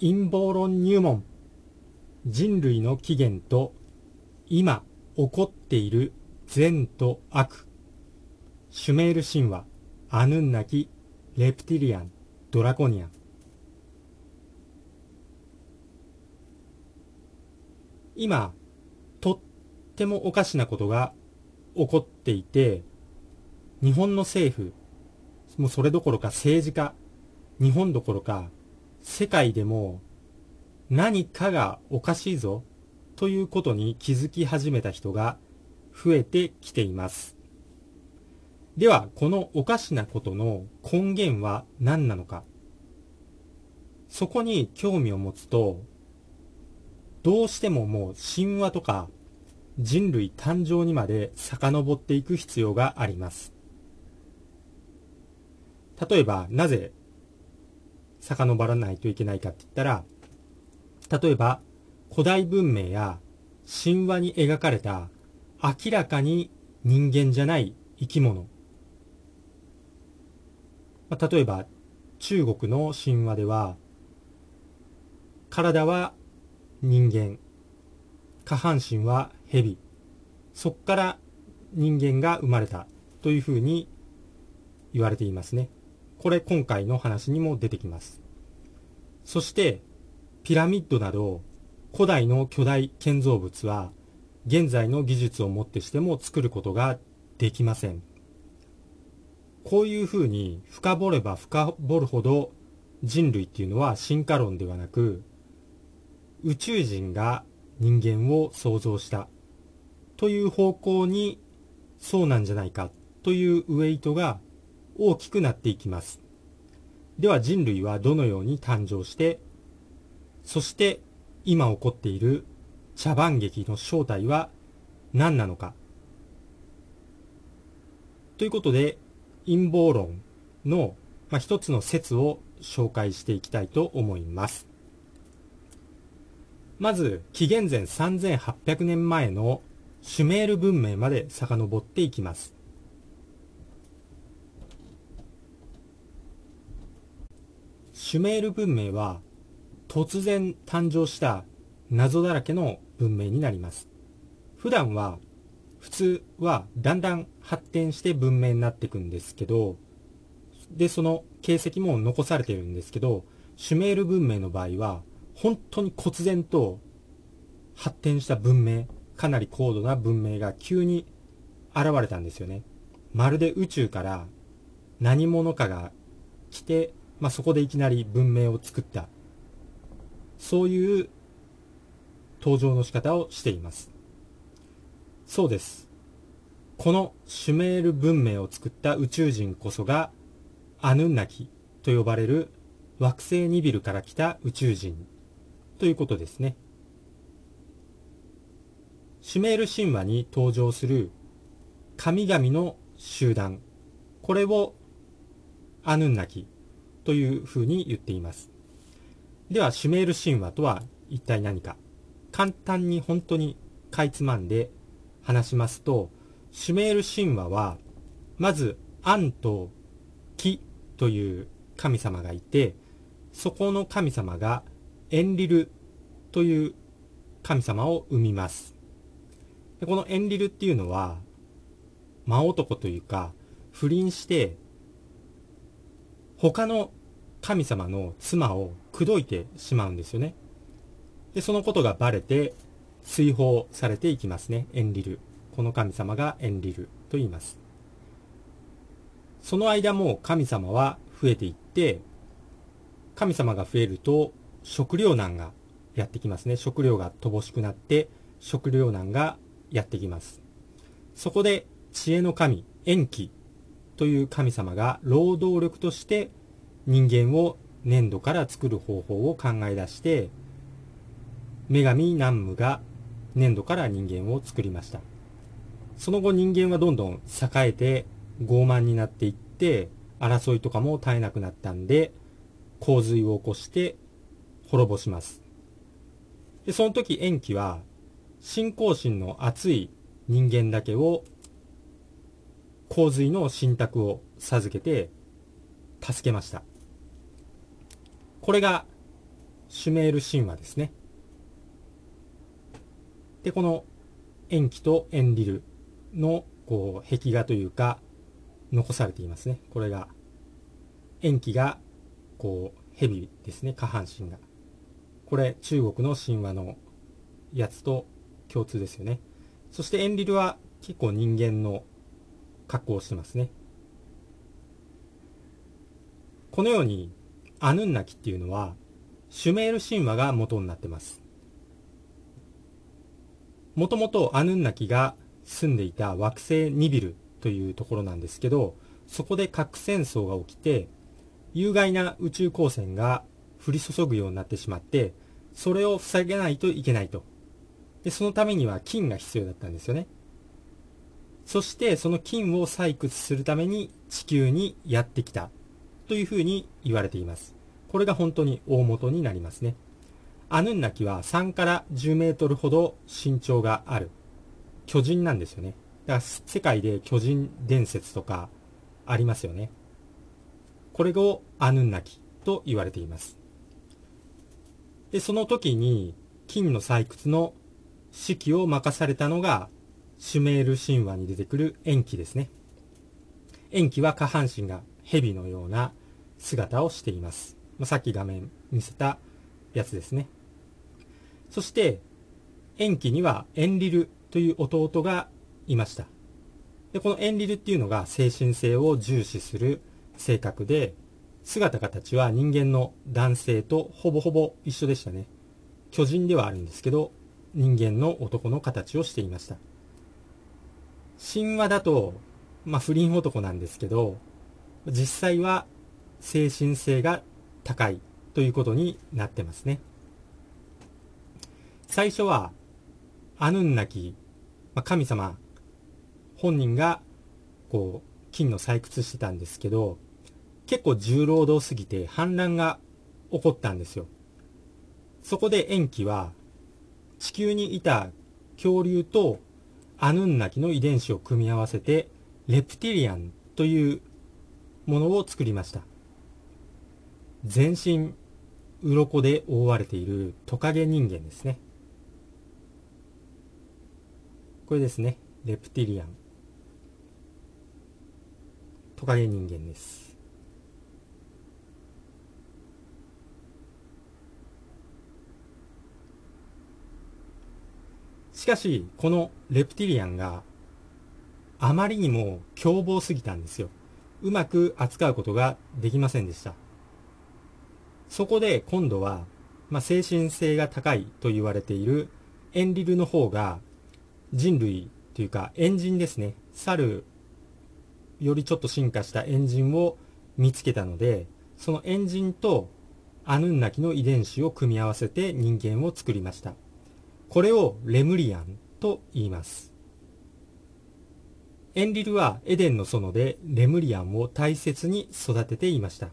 陰謀論入門人類の起源と今起こっている善と悪シュメール神話アヌンナキレプティリアンドラコニアン。今とってもおかしなことが起こっていて日本の政府もうそれどころか政治家日本どころか世界でも何かがおかしいぞということに気づき始めた人が増えてきています。では、このおかしなことの根源は何なのか。そこに興味を持つと、どうしてももう神話とか人類誕生にまで遡っていく必要があります。例えば、なぜ遡らないといけないかって言ったら、例えば、古代文明や神話に描かれた明らかに人間じゃない生き物。まあ、例えば、中国の神話では、体は人間、下半身は蛇、そこから人間が生まれたというふうに言われていますね。これ今回の話にも出てきます。そしてピラミッドなど古代の巨大建造物は現在の技術をもってしても作ることができません。こういうふうに深掘れば深掘るほど人類っていうのは進化論ではなく宇宙人が人間を創造したという方向にそうなんじゃないかというウェイトが大きくなっていきます。では人類はどのように誕生して、そして今起こっている茶番劇の正体は何なのか。ということで、陰謀論の、まあ、一つの説を紹介していきたいと思います。まず、紀元前3800年前のシュメール文明まで遡っていきます。シュメール文明は突然誕生した謎だらけの文明になります。普段は普通はだんだん発展して文明になっていくんですけど、で、その形跡も残されているんですけど、シュメール文明の場合は本当に忽然と発展した文明、かなり高度な文明が急に現れたんですよね。まるで宇宙から何者かが来てまあ、そこでいきなり文明を作った。そういう登場の仕方をしています。そうです。このシュメール文明を作った宇宙人こそがアヌンナキと呼ばれる惑星ニビルから来た宇宙人ということですね。シュメール神話に登場する神々の集団、これをアヌンナキというふうに言っています。では、シュメール神話とは一体何か？簡単に本当にかいつまんで話しますと、シュメール神話は、まず、アンとキという神様がいて、そこの神様がエンリルという神様を生みます。でこのエンリルっていうのは、真男というか、不倫して他の神様の妻を口説いてしまうんですよね。で、そのことがバレて追放されていきますね。エンリル。この神様がエンリルと言います。その間も神様は増えていって、神様が増えると食糧難がやってきますね。食料が乏しくなって食糧難がやってきます。そこで知恵の神、延期という神様が労働力として人間を粘土から作る方法を考え出して女神南無が粘土から人間を作りました。その後人間はどんどん栄えて傲慢になっていって争いとかも絶えなくなったんで洪水を起こして滅ぼします。でその時延期は信仰心の熱い人間だけを洪水の信託を授けて助けました。これがシュメール神話ですね。で、この塩基とエンリルのこう壁画というか残されていますね。これが塩基がこう蛇ですね、下半身が。これ中国の神話のやつと共通ですよね。そしてエンリルは結構人間の格好をしてますね。このようにアヌンナキっていうのはシュメール神話が元になってます。もともとアヌンナキが住んでいた惑星ニビルというところなんですけど、そこで核戦争が起きて、有害な宇宙光線が降り注ぐようになってしまって、それを防げないといけないと。で、そのためには金が必要だったんですよね。そしてその金を採掘するために地球にやってきたというふうに言われています。これが本当に大元になりますね。アヌンナキは3から10メートルほど身長がある巨人なんですよね。だから世界で巨人伝説とかありますよね。これをアヌンナキと言われています。で、その時に金の採掘の指揮を任されたのがシュメール神話に出てくる延期ですね。延期は下半身が蛇のような姿をしています。ま、さっき画面見せたやつですね。そして、延期にはエンリルという弟がいました。で、このエンリルっていうのが精神性を重視する性格で、姿形は人間の男性とほぼほぼ一緒でしたね。巨人ではあるんですけど、人間の男の形をしていました。神話だと、まあ不倫男なんですけど、実際は精神性が高いということになってますね。最初は、アヌンナキ、まあ、神様本人が、こう、金の採掘してたんですけど、結構重労働すぎて反乱が起こったんですよ。そこで延期は、地球にいた恐竜とアヌンナキの遺伝子を組み合わせて、レプティリアンというものを作りました。全身、鱗で覆われているトカゲ人間ですね。これですね。レプティリアン。トカゲ人間です。しかし、このレプティリアンがあまりにも凶暴すぎたんですよ。うまく扱うことができませんでした。そこで今度は、まあ、精神性が高いと言われているエンリルの方が人類というかエンジンですね。猿よりちょっと進化したエンジンを見つけたので、そのエンジンとアヌンナキの遺伝子を組み合わせて人間を作りました。これをレムリアンと言います。エンリルはエデンの園でレムリアンを大切に育てていました。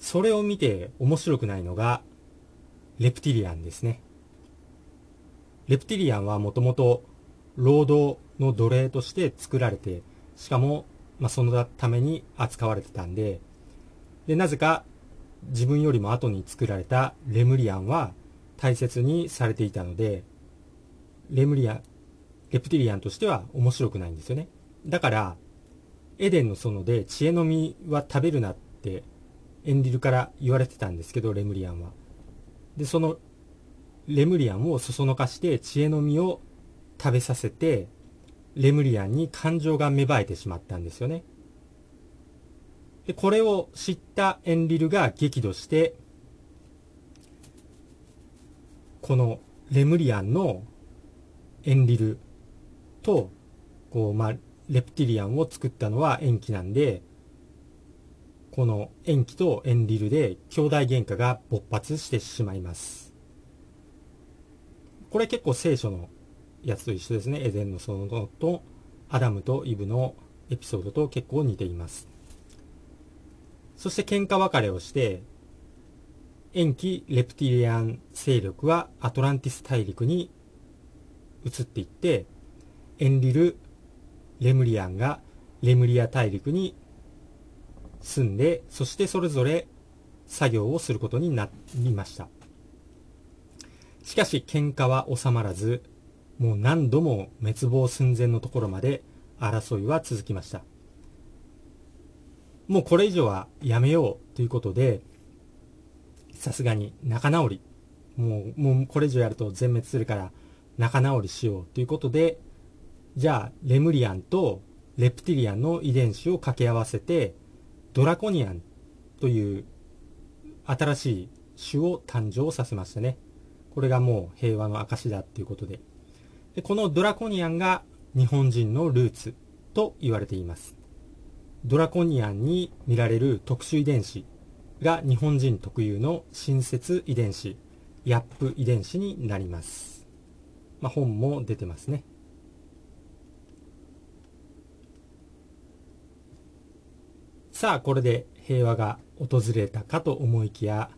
それを見て面白くないのがレプティリアンですね。レプティリアンはもともと労働の奴隷として作られて、しかも、まあ、そのために扱われてたんで、で、なぜか自分よりも後に作られたレムリアンは大切にされていたので、レムリアン、レプティリアンとしては面白くないんですよね。だから、エデンの園で知恵の実は食べるなってエンリルから言われてたんですけど、レムリアンは。で、そのレムリアンをそそのかして知恵の実を食べさせて、レムリアンに感情が芽生えてしまったんですよね。で、これを知ったエンリルが激怒して、このレムリアンのエンリルと、こう、まあ、レプティリアンを作ったのは延期なんで、この延期とエンリルで兄弟喧嘩が勃発してしまいます。これ結構聖書のやつと一緒ですね。エデンの園とアダムとイブのエピソードと結構似ています。そして喧嘩別れをして、延期レプティリアン勢力はアトランティス大陸に移っていって、エンリル・レムリアンがレムリア大陸に住んで、そしてそれぞれ作業をすることになりました。しかし喧嘩は収まらず、もう何度も滅亡寸前のところまで争いは続きました。もうこれ以上はやめようということで、さすがに仲直り。もう、もうこれ以上やると全滅するから仲直りしようということで、じゃあレムリアンとレプティリアンの遺伝子を掛け合わせて、ドラコニアンという新しい種を誕生させましたね。これがもう平和の証だっていうことで。でこのドラコニアンが日本人のルーツと言われています。ドラコニアンに見られる特殊遺伝子が日本人特有の新設遺伝子、ヤップ遺伝子になります。まあ、本も出てますね。さあ、これで平和が訪れたかと思いきや、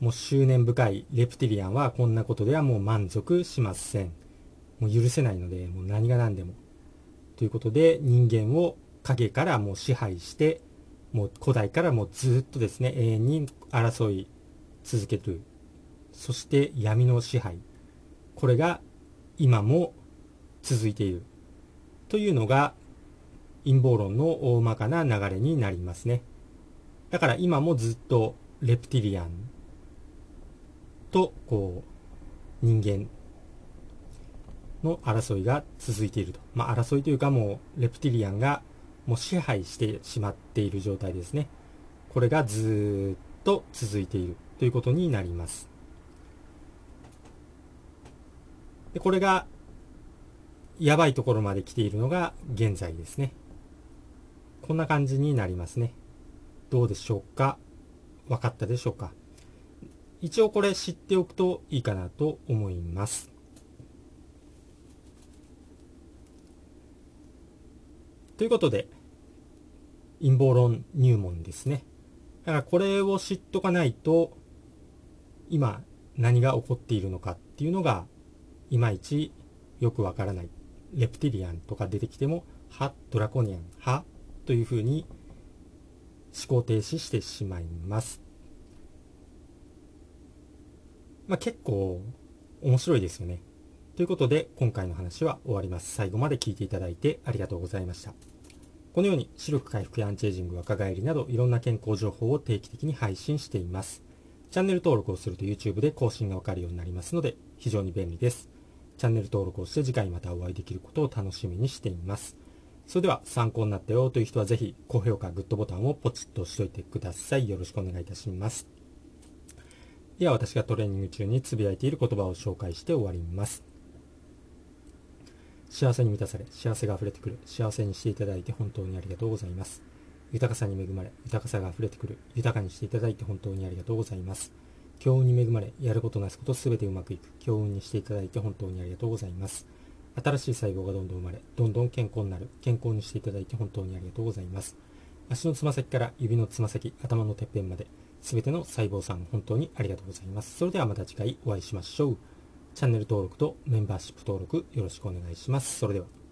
もう執念深いレプティリアンはこんなことではもう満足しません。もう許せないので、もう何が何でも。ということで、人間を影からもう支配して、もう古代からもうずっとですね、永遠に争い続ける。そして闇の支配。これが今も続いている。というのが陰謀論の大まかな流れになりますね。だから今もずっとレプティリアンとこう人間の争いが続いていると。まあ争いというかもうレプティリアンがもう支配してしまっている状態ですね。これがずっと続いているということになります。でこれがやばいところまで来ているのが現在ですね。こんな感じになりますね。どうでしょうか？分かったでしょうか？一応これ知っておくといいかなと思います。ということで、陰謀論入門ですね。だからこれを知っとかないと、今何が起こっているのかっていうのが、いまいちよくわからない。レプティリアンとか出てきても、は、ドラコニアン、は、というふうに思考停止してしまいます。まあ、結構面白いですよね。ということで今回の話は終わります。最後まで聞いていただいてありがとうございました。このように視力回復やアンチエイジング、若返りなどいろんな健康情報を定期的に配信しています。チャンネル登録をすると YouTube で更新がわかるようになりますので非常に便利です。チャンネル登録をして次回またお会いできることを楽しみにしています。それでは参考になったよという人はぜひ高評価、グッドボタンをポチッと押しておいてください。よろしくお願いいたします。では私がトレーニング中につぶやいている言葉を紹介して終わります。幸せに満たされ、幸せが溢れてくる、幸せにしていただいて本当にありがとうございます。豊かさに恵まれ、豊かさが溢れてくる、豊かにしていただいて本当にありがとうございます。強運に恵まれ、やることなすことすべてうまくいく、強運にしていただいて本当にありがとうございます。新しい細胞がどんどん生まれ、どんどん健康になる、健康にしていただいて本当にありがとうございます。足のつま先から指のつま先、頭のてっぺんまで、すべての細胞さん本当にありがとうございます。それではまた次回お会いしましょう。チャンネル登録とメンバーシップ登録よろしくお願いします。それでは。